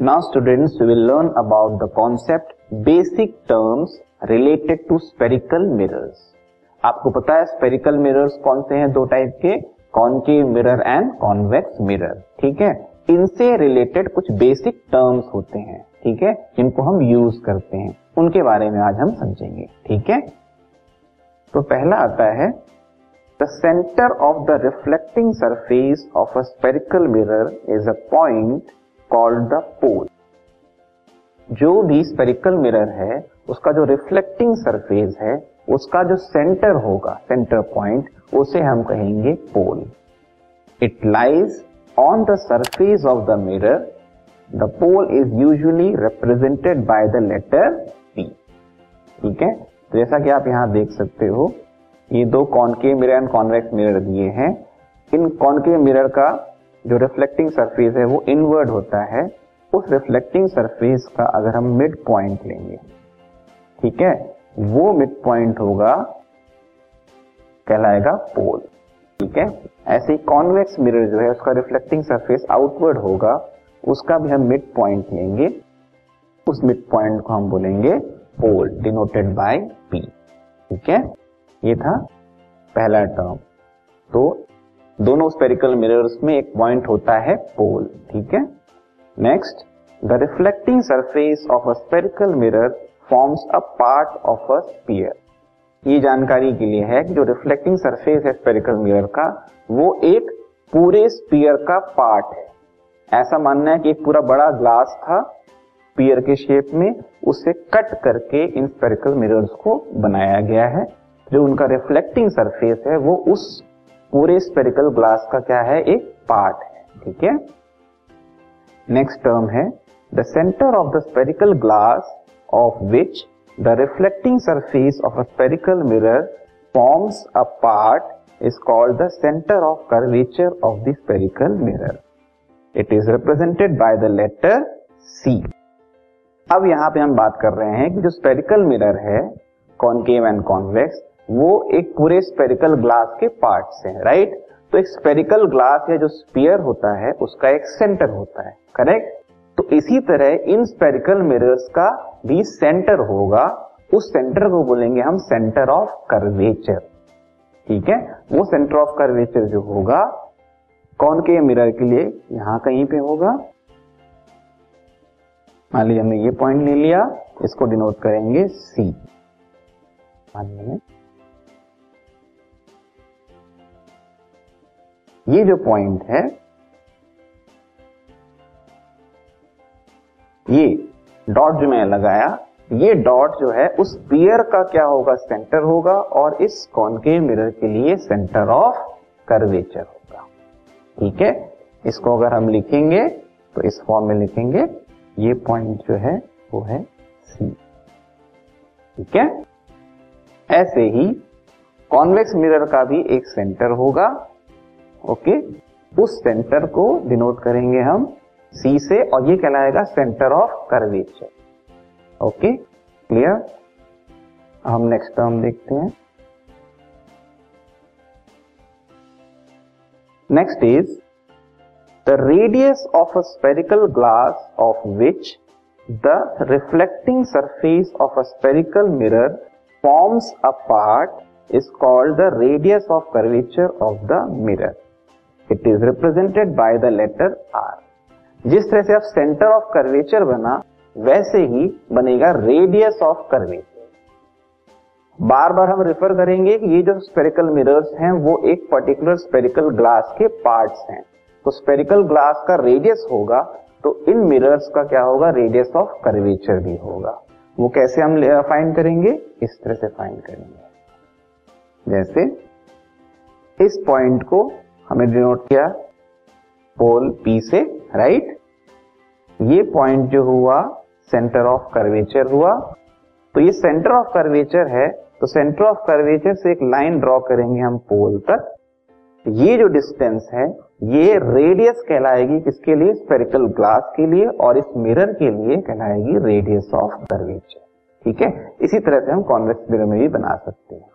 Now students we will learn about the concept basic terms related to spherical mirrors. आपको पता है spherical mirrors कौन से हैं दो टाइप के? Concave mirror and convex mirror ठीक है? इनसे रिलेटेड कुछ बेसिक टर्म्स होते हैं। ठीक है? जिनको हम यूज़ करते हैं। उनके बारे में आज हम समझेंगे। ठीक है? तो पहला आता है the centre of the reflecting surface of a spherical mirror is a point called the pole जो भी स्पेरिकल मिरर है, उसका जो रिफ्लेक्टिंग सरफेस है, उसका जो सेंटर होगा सेंटर पॉइंट उसे हम कहेंगे pole it lies on the surface of the mirror the pole is usually represented by the letter P ठीक है? तो जैसा कि आप यहाँ देख सकते हो, ये दो concave mirror and convex mirror दिए हैं। इन कॉनकेव मिरर का जो रिफ्लेक्टिंग सरफेस है, वो इनवर्ड होता है। उस रिफ्लेक्टिंग सरफेस का अगर हम मिड पॉइंट लेंगे, ठीक है? वो मिड पॉइंट होगा, कहलाएगा पोल ठीक है? ऐसे ही कॉन्वेक्स मिरर जो है, उसका रिफ्लेक्टिंग सरफेस आउटवर्ड होगा, उसका भी हम मिड पॉइंट लेंगे। उस मिड पॉइंट को हम बोलेंगे पोल डिनोटेड बाय पी ठीक है? ये था पहला टर्म तो दोनों स्पेरिकल मिरर्स में एक पॉइंट होता है पोल ठीक है? Next the reflecting surface of a spherical mirror forms a part of a sphere ये जानकारी के लिए है कि जो रिफ्लेक्टिंग सरफेस है स्पेरिकल मिरर का, वो एक पूरे स्पीयर का पार्ट है। ऐसा मानना है कि एक पूरा बड़ा ग्लास था स्पीयर के शेप में, उसे कट करके इन स्पेरिकल मिरर्स को बनाया गया है। जो उनका रिफ्लेक्टिंग सरफेस है, वो उस पूरे स्पेरिकल ग्लास का क्या है? एक पार्ट है, ठीक है? नेक्स्ट टर्म है the centre of the spherical glass of which the reflecting surface of a spherical mirror forms a part is called the centre of curvature of the spherical mirror it is represented by the letter C अब यहाँ पे हम बात कर रहे हैं कि जो स्पेरिकल मिरर है कॉनकेव एंड कॉन्वेक्स वो एक पूरे स्पेरिकल ग्लास के पार्ट्स हैं राइट तो एक स्पेरिकल ग्लास या जो स्पीयर होता है, उसका एक सेंटर होता है करेक्ट तो इसी तरह इन स्पेरिकल मिरर्स का भी सेंटर होगा। उस सेंटर को बोलेंगे हम सेंटर ऑफ़ कर्वेचर ठीक है? वो सेंटर ऑफ़ कर्वेचर जो होगा, कौन के मिरर के लिए? यहाँ कहीं पे होगा। मान लीजिए हमने ये पॉइंट ले लिया, इसको डिनोट करेंगे सी मान लीजिए। ये जो पॉइंट है, ये डॉट जो मैंने लगाया, ये डॉट जो है, उस पियर का क्या होगा? सेंटर होगा और इस कॉनकेव मिरर के लिए सेंटर ऑफ़ कर्वेचर होगा। ठीक है? इसको अगर हम लिखेंगे तो इस फॉर्म में लिखेंगे, ये पॉइंट जो है, वो है सी ठीक है? ऐसे ही कॉन्वेक्स मिरर का भी एक सेंटर होगा। ओके? उस सेंटर को डिनोट करेंगे हम सी से, और ये कहलाएगा centre of curvature okay? Clear हम नेक्स्ट टर्म देखते हैं. Next is the radius of a spherical glass of which the reflecting surface of a spherical mirror forms a part is called the radius of curvature of the mirror it is represented by the letter R जिस तरह से आप centre of curvature बना, वैसे ही बनेगा radius of curvature बार बार हम रेफर करेंगे कि ये जो स्पेरिकल मिरर्स हैं, वो एक पर्टिकुलर स्पेरिकल ग्लास के पार्ट्स हैं. तो स्पेरिकल ग्लास का रेडियस होगा तो इन मिरर्स का क्या होगा? रेडियस ऑफ़ कर्वेचर भी होगा. वो कैसे हम फाइंड करेंगे? इस तरह से फाइंड करेंगे. जैसे इस पॉइंट को हमें डिनोट किया पोल पी से राइट ये पॉइंट जो हुआ सेंटर ऑफ़ कर्वेचर हुआ। तो ये सेंटर ऑफ़ कर्वेचर है तो सेंटर ऑफ़ कर्वेचर से एक लाइन ड्रॉ करेंगे हम पोल तक ये जो डिस्टेंस है, ये रेडियस कहलाएगी किसके लिए? स्पेरिकल ग्लास के लिए और इस मिरर के लिए कहलाएगी रेडियस ऑफ़ कर्वेचर ठीक है? इसी तरह से हम कॉन्वेक्स मिरर में भी बना सकते हैं।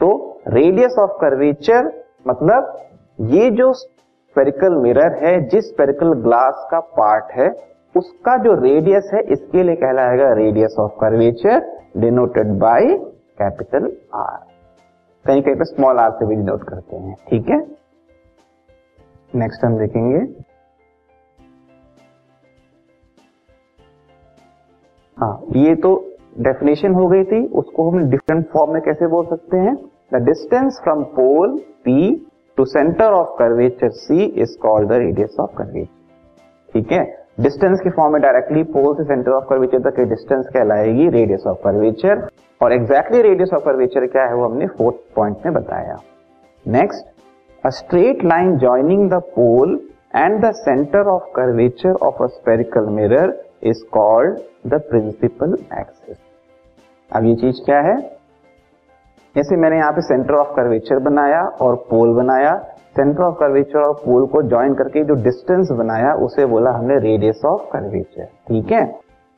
तो रेडियस ऑफ़ कर्वेचर मतलब ये जो स्पेरिकल मिरर है, जिस स्पेरिकल ग्लास का पार्ट है, उसका जो रेडियस है, इसके लिए कहलाएगा radius of curvature denoted by capital R कहीं कहीं पे स्मॉल आर से भी डिनोट करते हैं, ठीक है? नेक्स्ट हम देखेंगे। हाँ ये तो डेफिनेशन हो गई थी, उसको हम डिफरेंट फॉर्म में कैसे बोल सकते हैं? The distance from pole P to centre of curvature C is called the radius of curvature ठीक है? डिस्टेंस के फॉर्म में डायरेक्टली पोल से सेंटर ऑफ़ कर्वेचर तक की डिस्टेंस कहलाएगी रेडियस ऑफ़ कर्वेचर और एग्जैक्टली रेडियस ऑफ़ कर्वेचर क्या है वो हमने फोर्थ पॉइंट में बताया। Next a straight line joining the pole and the centre of curvature of a spherical mirror is called the principal axis अब ये चीज़ क्या है? जैसे मैंने यहाँ पे सेंटर ऑफ़ कर्वेचर बनाया और पोल बनाया। सेंटर ऑफ़ कर्वेचर और पोल को ज्वाइन करके जो डिस्टेंस बनाया, उसे बोला हमने रेडियस ऑफ़ कर्वेचर ठीक है?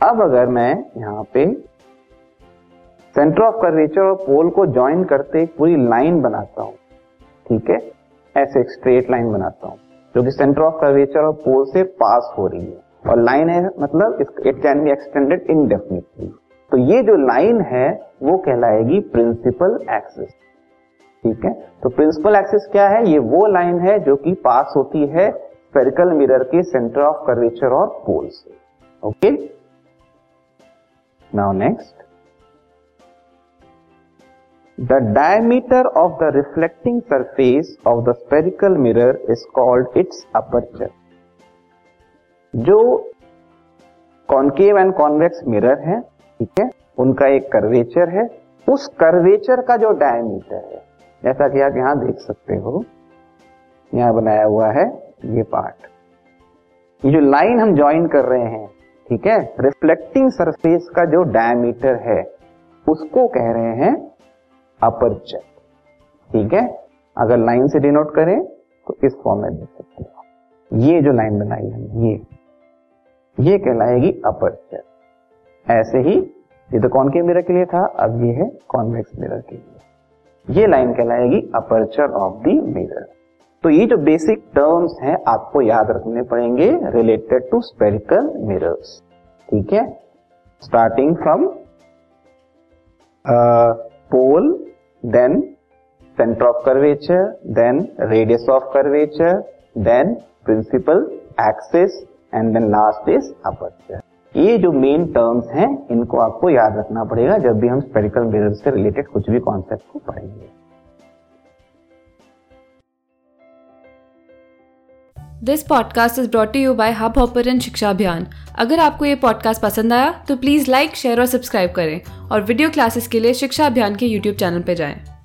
अब अगर मैं यहाँ पे सेंटर ऑफ़ कर्वेचर और पोल को ज्वाइन करते पूरी लाइन बनाता हूँ। ठीक है? ऐसे एक स्ट्रेट लाइन बनाता हूँ, जो कि सेंटर ऑफ़ कर्वेचर और पोल से पास हो रही है। और लाइन है मतलब it can be extended indefinitely तो ये जो लाइन है, वो कहलाएगी प्रिंसिपल एक्सिस ठीक है? तो प्रिंसिपल एक्सिस क्या है? ये वो लाइन है जो कि पास होती है स्पेरिकल मिरर के सेंटर ऑफ़ कर्वेचर और पोल से. Okay now next the diameter of the reflecting surface of the spherical mirror is called its aperture जो कॉन्केव एंड कॉन्वेक्स मिरर है ठीक है? उनका एक कर्वेचर है। उस कर्वेचर का जो डायमीटर है, जैसा कि आप यहाँ देख सकते हो, यहाँ बनाया हुआ है ये पार्ट ये जो लाइन हम ज्वाइन कर रहे हैं, ठीक है? रिफ्लेक्टिंग सरफेस का जो डायमीटर है, उसको कह रहे हैं अपर्चर ठीक है? अगर लाइन से डिनोट करें तो इस फॉर्म में देख सकते हो। ये जो लाइन बनाई है ये ये कहलाएगी अपर्चर ऐसे ही, ये तो कॉन के मिरर के लिए था? अब ये है कॉन्वेक्स मिरर के लिए। ये लाइन कहलाएगी अपर्चर ऑफ़ द मिरर तो ये जो बेसिक टर्म्स हैं, आपको याद रखने पड़ेंगे रिलेटेड टू स्पेरिकल मिरर्स ठीक है? Starting from pole then centre of curvature then radius of curvature then principal axis and then last is aperture ये जो मेन टर्म्स हैं, इनको आपको याद रखना पड़ेगा जब भी हम स्पेरिकल मिरर से रिलेटेड कुछ भी कॉन्सेप्ट को पढ़ेंगे this podcast is brought you by Hub Hopper शिक्षा अभियान अगर आपको ये पॉडकास्ट पसंद आया तो प्लीज़ लाइक शेयर और सब्सक्राइब करें और वीडियो क्लासेस के लिए शिक्षा अभियान के यूट्यूब चैनल पर जाएँ।